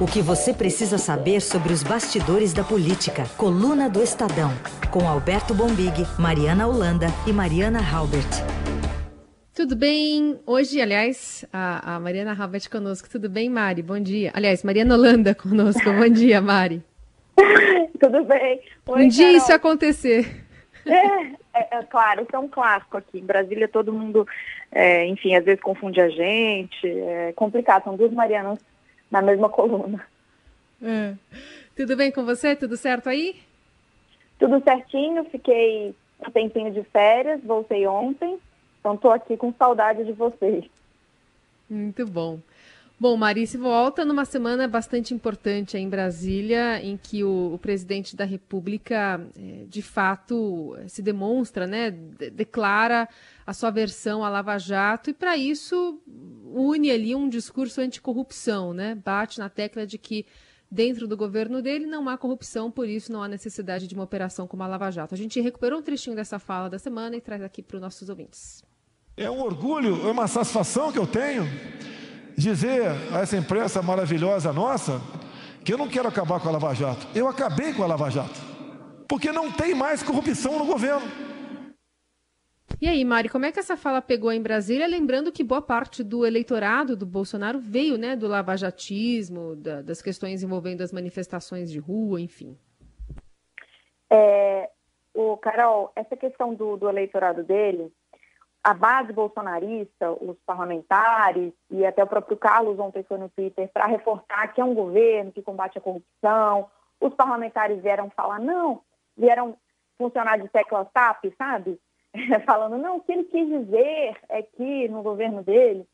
O que você precisa saber sobre os bastidores da política. Coluna do Estadão. Com Alberto Bombig, Mariana Holanda e Mariana Halbert. Tudo bem? Hoje, aliás, a, a Mariana Halbert conosco. Tudo bem, Mari? Bom dia. Aliás, Mariana Holanda conosco. Bom dia, Mari. Tudo bem. Oi, um dia Carol. isso acontecer. É, é, é, claro, isso é um clássico aqui. Em Brasília todo mundo, é, enfim, às vezes confunde a gente. É complicado, são duas Marianas na mesma coluna. É. Tudo bem com você? Tudo certo aí? Tudo certinho, fiquei um tempinho de férias, voltei ontem, então estou aqui com saudade de vocês. Muito bom. Bom, Marice volta numa semana bastante importante em Brasília, em que o, o presidente da República, é, de fato, se demonstra, né, declara a sua versão à Lava Jato, e para isso une ali um discurso anticorrupção, né, bate na tecla de que dentro do governo dele não há corrupção, por isso não há necessidade de uma operação como a Lava Jato. A gente recuperou um trechinho dessa fala da semana e traz aqui para os nossos ouvintes. É um orgulho, é uma satisfação que eu tenho dizer a essa imprensa maravilhosa nossa que eu não quero acabar com a Lava Jato. Eu acabei com a Lava Jato. Porque não tem mais corrupção no governo. E aí, Mari, como é que essa fala pegou em Brasília? Lembrando que boa parte do eleitorado do Bolsonaro veio né, do lavajatismo, da, das questões envolvendo as manifestações de rua, enfim. É, o Carol, essa questão do, do eleitorado dele, a base bolsonarista, os parlamentares e até o próprio Carlos ontem foi no Twitter para reforçar que é um governo que combate a corrupção. Os parlamentares vieram falar, não, vieram funcionar de tecla SAP, sabe? Falando, não, o que ele quis dizer é que no governo dele.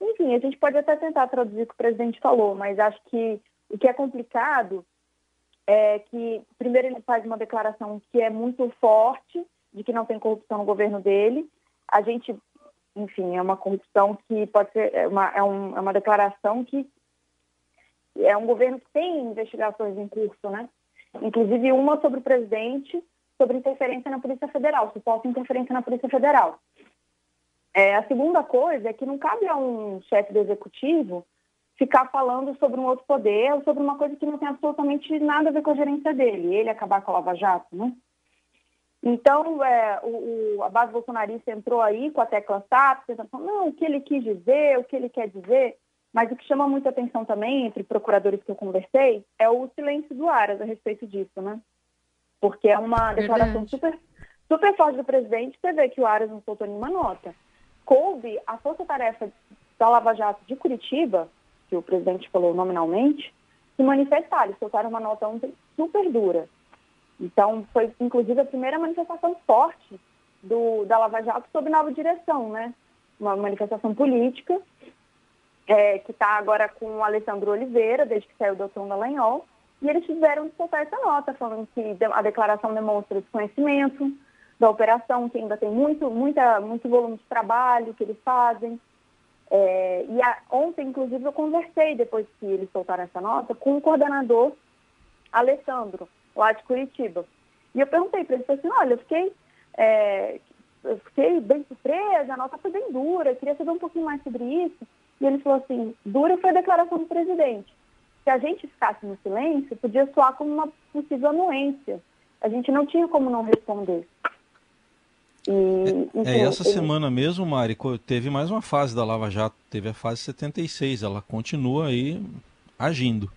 Enfim, a gente pode até tentar traduzir o que o presidente falou, mas acho que o que é complicado é que, primeiro, ele faz uma declaração que é muito forte de que não tem corrupção no governo dele, a gente, enfim, é uma corrupção que pode ser, é uma, é, um, é uma declaração que é um governo que tem investigações em curso, né? Inclusive uma sobre o presidente, sobre interferência na Polícia Federal, suposta interferência na Polícia Federal. É, a segunda coisa é que não cabe a um chefe do executivo ficar falando sobre um outro poder ou sobre uma coisa que não tem absolutamente nada a ver com a gerência dele, ele acabar com a Lava Jato, né? Então, é, o, o, a base bolsonarista entrou aí com a tecla SAP, tentando não, o que ele quis dizer, o que ele quer dizer, mas o que chama muita atenção também, entre procuradores que eu conversei, é o silêncio do Aras a respeito disso, né? Porque é uma declaração super, super forte do presidente, você vê que o Aras não soltou nenhuma nota. Coube a força-tarefa da Lava Jato de Curitiba, que o presidente falou nominalmente, se manifestar. Eles soltaram uma nota ontem super dura então, foi inclusive a primeira manifestação forte do, da Lava Jato sob nova direção, né? Uma manifestação política, é, que está agora com o Alessandro Oliveira, desde que saiu do Tom Dallagnol, e eles tiveram soltar essa nota, falando que a declaração demonstra desconhecimento da operação, que ainda tem muito, muita, muito volume de trabalho que eles fazem. É, e a, ontem, inclusive, eu conversei, depois que eles soltaram essa nota, com o coordenador Alessandro, lá de Curitiba. E eu perguntei para ele, falei assim, olha, eu fiquei, é, eu fiquei bem surpresa, a nota foi bem dura, eu queria saber um pouquinho mais sobre isso. E ele falou assim, dura foi a declaração do presidente. Se a gente ficasse no silêncio, podia soar como uma possível anuência. A gente não tinha como não responder. E, é, é, essa ele... semana mesmo, Mari, teve mais uma fase da Lava Jato, teve a fase 76, ela continua aí agindo.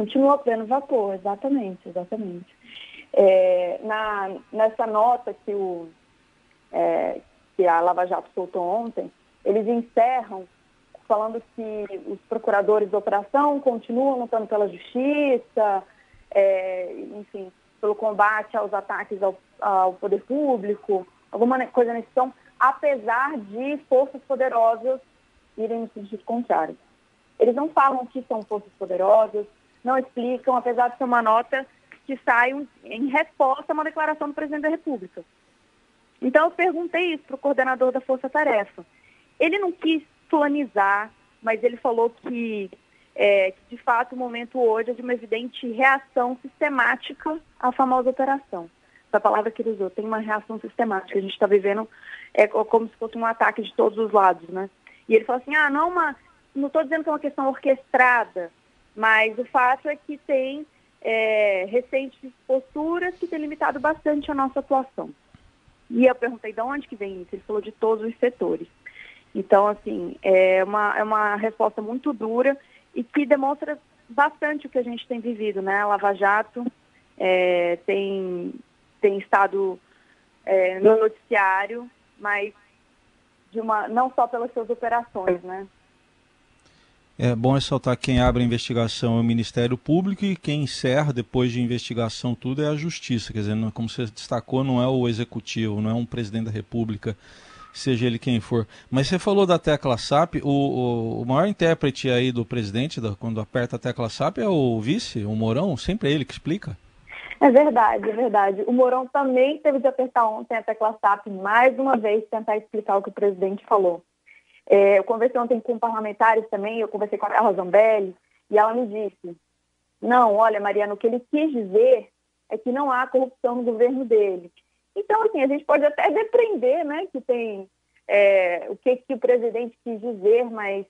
Continua pleno vapor, exatamente, exatamente. É, na, nessa nota que, o, é, que a Lava Jato soltou ontem, eles encerram falando que os procuradores da operação continuam lutando pela justiça, é, enfim, pelo combate aos ataques ao, ao, poder público, alguma coisa nesse tom, apesar de forças poderosas irem no sentido contrário. Eles não falam que são forças poderosas, não explicam, apesar de ser uma nota que sai em resposta a uma declaração do presidente da República. Então, eu perguntei isso para o coordenador da Força Tarefa. Ele não quis planizar, mas ele falou que, é, que, de fato, o momento hoje é de uma evidente reação sistemática à famosa operação. Essa palavra que ele usou, tem uma reação sistemática. A gente está vivendo é, como se fosse um ataque de todos os lados, né? E ele falou assim, ah, não, uma, não estou dizendo que é uma questão orquestrada, Mas o fato é que tem é, recentes posturas que têm limitado bastante a nossa atuação. E eu perguntei de onde que vem isso, ele falou de todos os setores. Então, assim, é uma, é uma resposta muito dura e que demonstra bastante o que a gente tem vivido, né? A Lava Jato é, tem, tem estado é, no noticiário, mas de uma, não só pelas suas operações, né? É bom ressaltar que quem abre a investigação é o Ministério Público e quem encerra depois de investigação tudo é a Justiça. Quer dizer, como você destacou, não é o Executivo, não é um presidente da República, seja ele quem for. Mas você falou da tecla SAP, o, o, o maior intérprete aí do presidente, da, quando aperta a tecla SAP, é o vice, o Mourão, sempre é ele que explica. É verdade, é verdade. O Mourão também teve de apertar ontem a tecla SAP mais uma vez, tentar explicar o que o presidente falou. É, eu conversei ontem com parlamentares também, eu conversei com a Carla Zambelli, e ela me disse, não, olha, Mariana, o que ele quis dizer é que não há corrupção no governo dele. Então, assim, a gente pode até depreender, né, que tem é, o que, que o presidente quis dizer, mas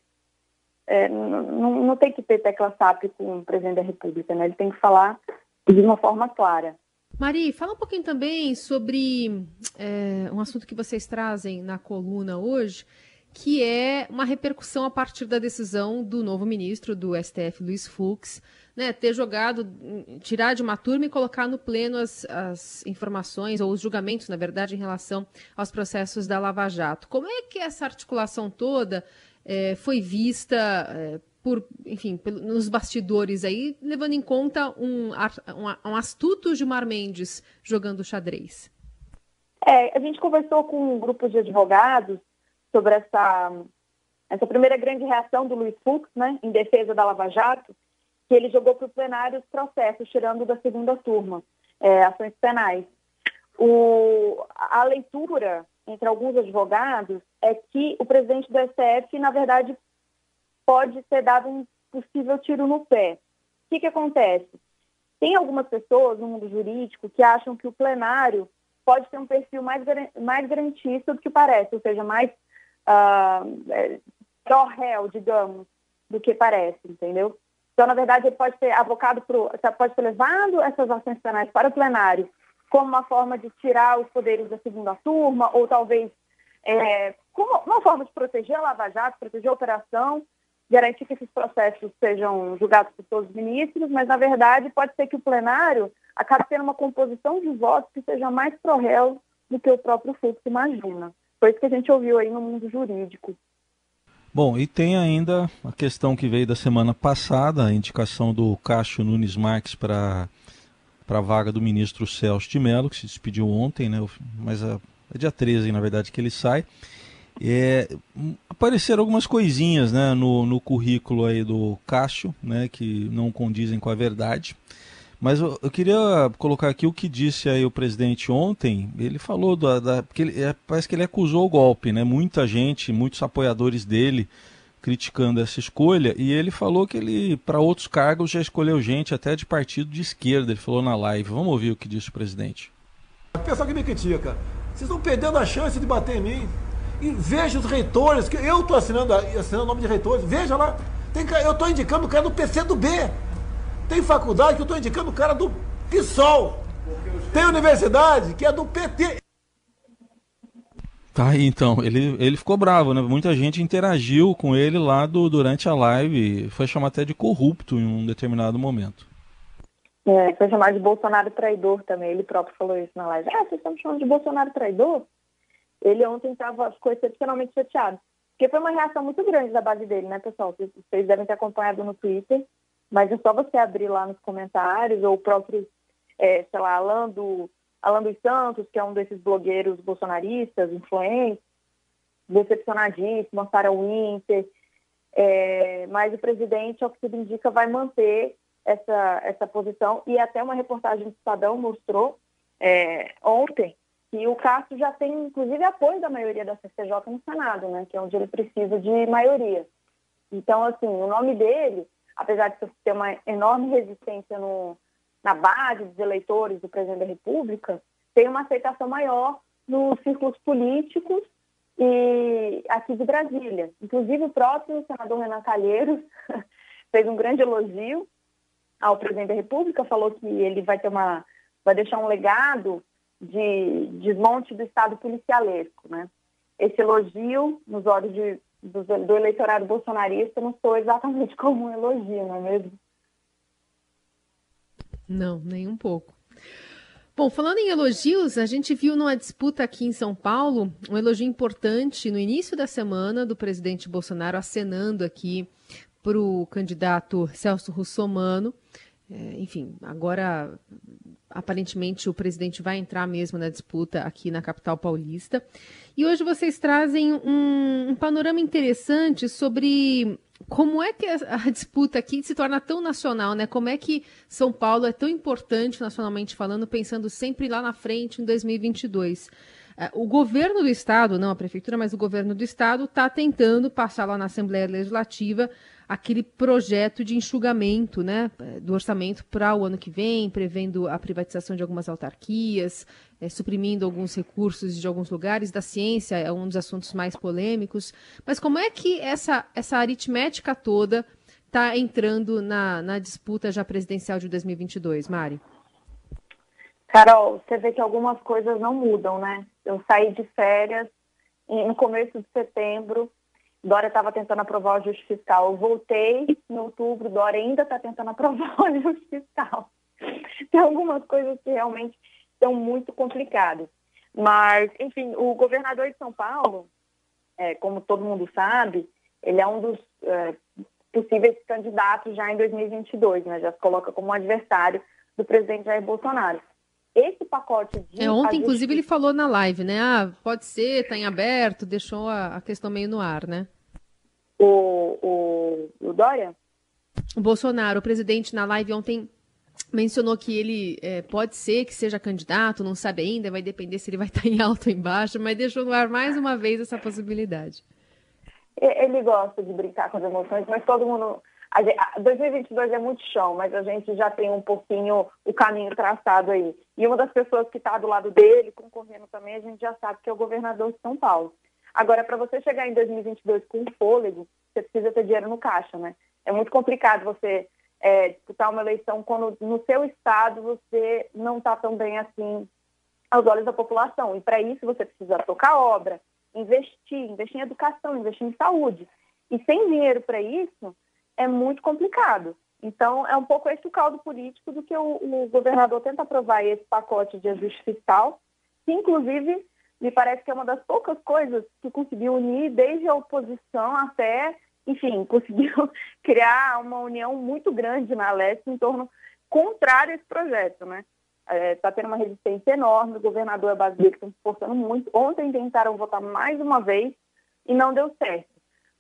é, não, não tem que ter tecla SAP com o presidente da República, né? Ele tem que falar de uma forma clara. Mari, fala um pouquinho também sobre é, um assunto que vocês trazem na coluna hoje, que é uma repercussão a partir da decisão do novo ministro do STF, Luiz Fux, né, ter jogado, tirar de uma turma e colocar no pleno as, as, informações, ou os julgamentos, na verdade, em relação aos processos da Lava Jato. Como é que essa articulação toda é, foi vista é, por, enfim, nos bastidores aí, levando em conta um, um, um astuto Gilmar Mendes jogando xadrez? É, a gente conversou com um grupo de advogados sobre essa, essa primeira grande reação do Luiz Fux, né, em defesa da Lava Jato, que ele jogou para o plenário os processos, tirando da segunda turma, é, ações penais. O, a leitura entre alguns advogados é que o presidente do STF, na verdade, pode ter dado um possível tiro no pé. O que, que acontece? Tem algumas pessoas no mundo jurídico que acham que o plenário pode ter um perfil mais, mais garantista do que parece, ou seja, mais uh, pró-réu, digamos, do que parece, entendeu? Então, na verdade, ele pode ser avocado, pro, pode ser levado essas ações penais para o plenário como uma forma de tirar os poderes da segunda turma, ou talvez é, como uma forma de proteger a Lava Jato, proteger a operação, garantir que esses processos sejam julgados por todos os ministros, mas, na verdade, pode ser que o plenário acabe tendo uma composição de votos que seja mais pró-réu do que o próprio Fux imagina. Foi isso que a gente ouviu aí no mundo jurídico. Bom, e tem ainda a questão que veio da semana passada, a indicação do Cássio Nunes Marques para a vaga do ministro Celso de Mello, que se despediu ontem, né? mas é, é dia 13, na verdade, que ele sai. É, apareceram algumas coisinhas né, no, no currículo aí do Cássio, né, que não condizem com a verdade. Mas eu, eu, queria colocar aqui o que disse aí o presidente ontem. Ele falou da, da porque ele, é, parece que ele acusou o golpe, né? Muita gente, muitos apoiadores dele criticando essa escolha e ele falou que ele para outros cargos já escolheu gente até de partido de esquerda. Ele falou na live. Vamos ouvir o que disse o presidente. Pessoal que me critica, vocês estão perdendo a chance de bater em mim. E veja os reitores, que eu estou assinando, assinando o nome de reitores. Veja lá, tem, eu estou indicando o cara do PC do B. Tem faculdade que eu estou indicando o cara do PSOL. Tem universidade que é do PT. Tá aí então, ele, ele ficou bravo, né? Muita gente interagiu com ele lá do, durante a live, foi chamado até de corrupto em um determinado momento. É, foi chamado de Bolsonaro traidor também, ele próprio falou isso na live. Ah, vocês estão me chamando de Bolsonaro traidor? Ele ontem estava, ficou excepcionalmente chateado. Porque foi uma reação muito grande da base dele, né, pessoal? Vocês, vocês devem ter acompanhado no Twitter. Mas é só você abrir lá nos comentários, ou o próprio, é, sei lá, Alan, do, Alan dos Santos, que é um desses blogueiros bolsonaristas, influentes, decepcionadíssimo, Sarah Winter. É, mas o presidente, ao que tudo indica, vai manter essa, essa posição. E até uma reportagem do Estadão mostrou é, ontem que o Castro já tem, inclusive, apoio da maioria da CCJ no Senado, né, que é onde ele precisa de maioria. Então, assim, o nome dele apesar de ter uma enorme resistência no, na base dos eleitores do presidente da República, tem uma aceitação maior nos círculos políticos e aqui de Brasília. Inclusive, o próprio senador Renan Calheiros fez um grande elogio ao presidente da República, falou que ele vai ter uma, vai deixar um legado de desmonte do Estado policialesco, né? Esse elogio, nos olhos de, do, do eleitorado bolsonarista, não sou exatamente como um elogio, não é mesmo? Não, nem um pouco. Bom, falando em elogios, a gente viu numa disputa aqui em São Paulo um elogio importante no início da semana do presidente Bolsonaro acenando aqui para o candidato Celso Russomano. É, enfim, agora aparentemente o presidente vai entrar mesmo na disputa aqui na capital paulista. E hoje vocês trazem um, um panorama interessante sobre como é que a, a, disputa aqui se torna tão nacional, né? Como é que São Paulo é tão importante nacionalmente falando, pensando sempre lá na frente em 2022? É, o governo do estado, não a prefeitura, mas o governo do estado está tentando passar lá na Assembleia Legislativa aquele projeto de enxugamento né, do orçamento para o ano que vem, prevendo a privatização de algumas autarquias, é, suprimindo alguns recursos de alguns lugares. Da ciência é um dos assuntos mais polêmicos. Mas como é que essa, essa aritmética toda está entrando na, na disputa já presidencial de 2022, Mari? Carol, você vê que algumas coisas não mudam, né? Eu saí de férias no começo de setembro Dória estava tentando aprovar o ajuste fiscal. Eu voltei em outubro, Dória ainda está tentando aprovar o ajuste fiscal. Tem algumas coisas que realmente são muito complicadas. Mas, enfim, o governador de São Paulo, é, como todo mundo sabe, ele é um dos é, possíveis candidatos já em 2022, né? Já se coloca como adversário do presidente Jair Bolsonaro. Esse pacote de. É, ontem, inclusive, ele falou na live, né? Ah, pode ser, está em aberto, deixou a, a, questão meio no ar, né? O, o, o Dória? O Bolsonaro, o presidente, na live ontem mencionou que ele é, pode ser que seja candidato, não sabe ainda, vai depender se ele vai estar em alto ou em baixo, mas deixou no ar mais uma vez essa possibilidade. Ele gosta de brincar com as emoções, mas todo mundo a, 2022 é muito chão, mas a gente já tem um pouquinho o caminho traçado aí. E uma das pessoas que está do lado dele, concorrendo também, a gente já sabe que é o governador de São Paulo. Agora, para você chegar em 2022 com fôlego, você precisa ter dinheiro no caixa, né? É muito complicado você é, disputar uma eleição quando no seu estado você não está tão bem assim aos olhos da população. E para isso você precisa tocar obra, investir, investir em educação, investir em saúde. E sem dinheiro para isso, é muito complicado. Então, é um pouco esse o caldo político do que o, o governador tenta aprovar esse pacote de ajuste fiscal, que, inclusive, me parece que é uma das poucas coisas que conseguiu unir desde a oposição até, enfim, conseguiu criar uma união muito grande na Leste em torno contrário a esse projeto, né? Está é, tá tendo uma resistência enorme, o governador e a base dele estão se esforçando muito. Ontem tentaram votar mais uma vez e não deu certo.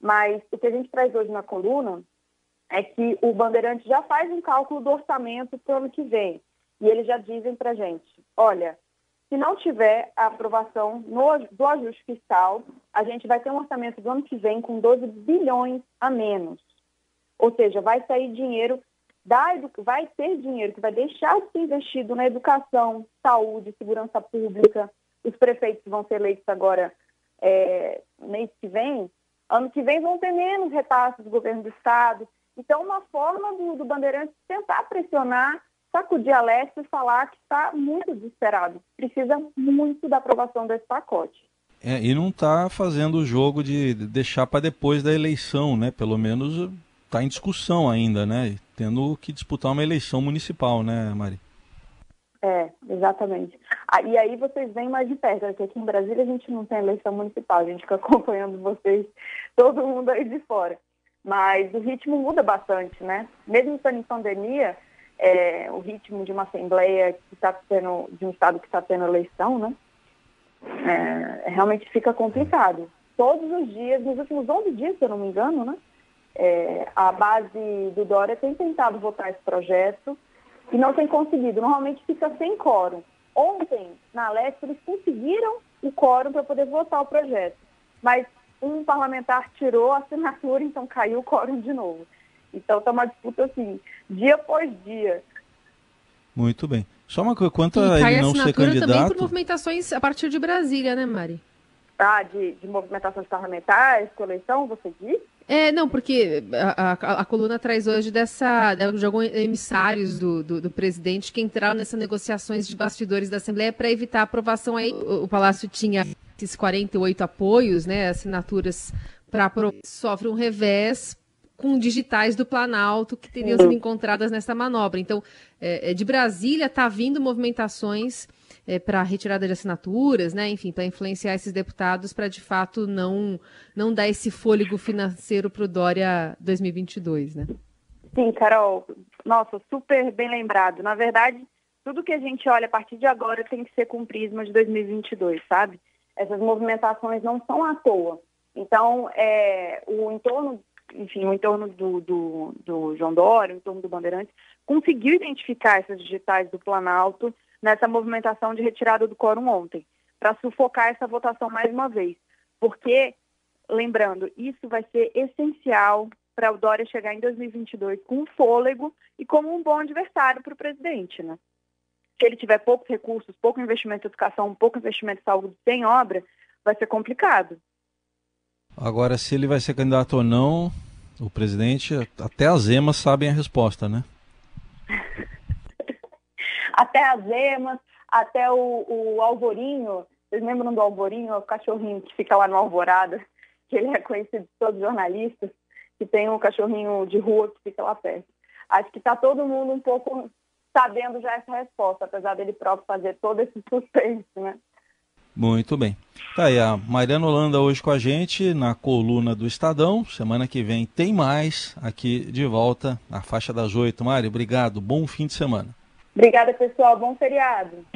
Mas o que a gente traz hoje na coluna é que o Bandeirante já faz um cálculo do orçamento para o ano que vem. E eles já dizem para a gente, olha, se não tiver a aprovação no, do ajuste fiscal, a gente vai ter um orçamento do ano que vem com 12 bilhões a menos. Ou seja, vai sair dinheiro, da, vai ter dinheiro que vai deixar de ser investido na educação, saúde, segurança pública. Os prefeitos vão ser eleitos agora é, mês que vem. Ano que vem vão ter menos repasses do governo do Estado. Então, uma forma do, do Bandeirantes tentar pressionar, sacudir a leste e falar que está muito desesperado. Precisa muito da aprovação desse pacote. É, e não está fazendo o jogo de deixar para depois da eleição, né? Pelo menos está em discussão ainda, né? Tendo que disputar uma eleição municipal, né, Mari? É, exatamente. Ah, e aí vocês vêm mais de perto, porque aqui em Brasília a gente não tem eleição municipal, a gente fica acompanhando vocês, todo mundo aí de fora mas o ritmo muda bastante, né? Mesmo estando em pandemia, é, o ritmo de uma assembleia que está tendo, de um estado que está tendo eleição, né? É, realmente fica complicado. Todos os dias, nos últimos 11 dias, se eu não me engano, né? É, a base do Dória tem tentado votar esse projeto e não tem conseguido. Normalmente fica sem quórum. Ontem, na Leste, eles conseguiram o quórum para poder votar o projeto. Mas um parlamentar tirou a assinatura, então caiu o quórum de novo. Então está uma disputa assim, dia após dia. Muito bem. Só uma coisa, quanto a ele não ser candidato... também por movimentações a partir de Brasília, né, Mari? Ah, de, de movimentações parlamentares, com eleição, você diz? É, não, porque a, a, a, coluna traz hoje dessa de alguns emissários do, do, do, presidente que entraram nessas negociações de bastidores da Assembleia para evitar a aprovação. Aí o, o, Palácio tinha esses 48 apoios, né, assinaturas para sofre um revés com digitais do Planalto que teriam sido encontradas nessa manobra. Então, é, é de Brasília está vindo movimentações é, para retirada de assinaturas, né? Enfim, para influenciar esses deputados para de fato não não dar esse fôlego financeiro para o Dória 2022, né? Sim, Carol. Nossa, super bem lembrado. Na verdade, tudo que a gente olha a partir de agora tem que ser com o prisma de 2022, sabe? Essas movimentações não são à toa. Então, é, o entorno enfim, o entorno do, do, do João Dória, o entorno do Bandeirantes, conseguiu identificar essas digitais do Planalto nessa movimentação de retirada do quórum ontem, para sufocar essa votação mais uma vez. Porque, lembrando, isso vai ser essencial para o Dória chegar em 2022 com fôlego e como um bom adversário para o presidente, né? Se ele tiver poucos recursos, pouco investimento em educação, pouco investimento em saúde sem obra, vai ser complicado. Agora, se ele vai ser candidato ou não, o presidente, até as emas sabem a resposta, né? até as emas, até o, o Alvorinho. Vocês lembram do Alvorinho, o cachorrinho que fica lá no Alvorada, que ele é conhecido de todos os jornalistas, que tem um cachorrinho de rua que fica lá perto. Acho que está todo mundo um pouco sabendo já essa resposta, apesar dele próprio fazer todo esse suspense, né? Muito bem. Tá aí a Mariana Holanda hoje com a gente na coluna do Estadão. Semana que vem tem mais aqui de volta na faixa das oito. Mário, obrigado. Bom fim de semana. Obrigada, pessoal. Bom feriado.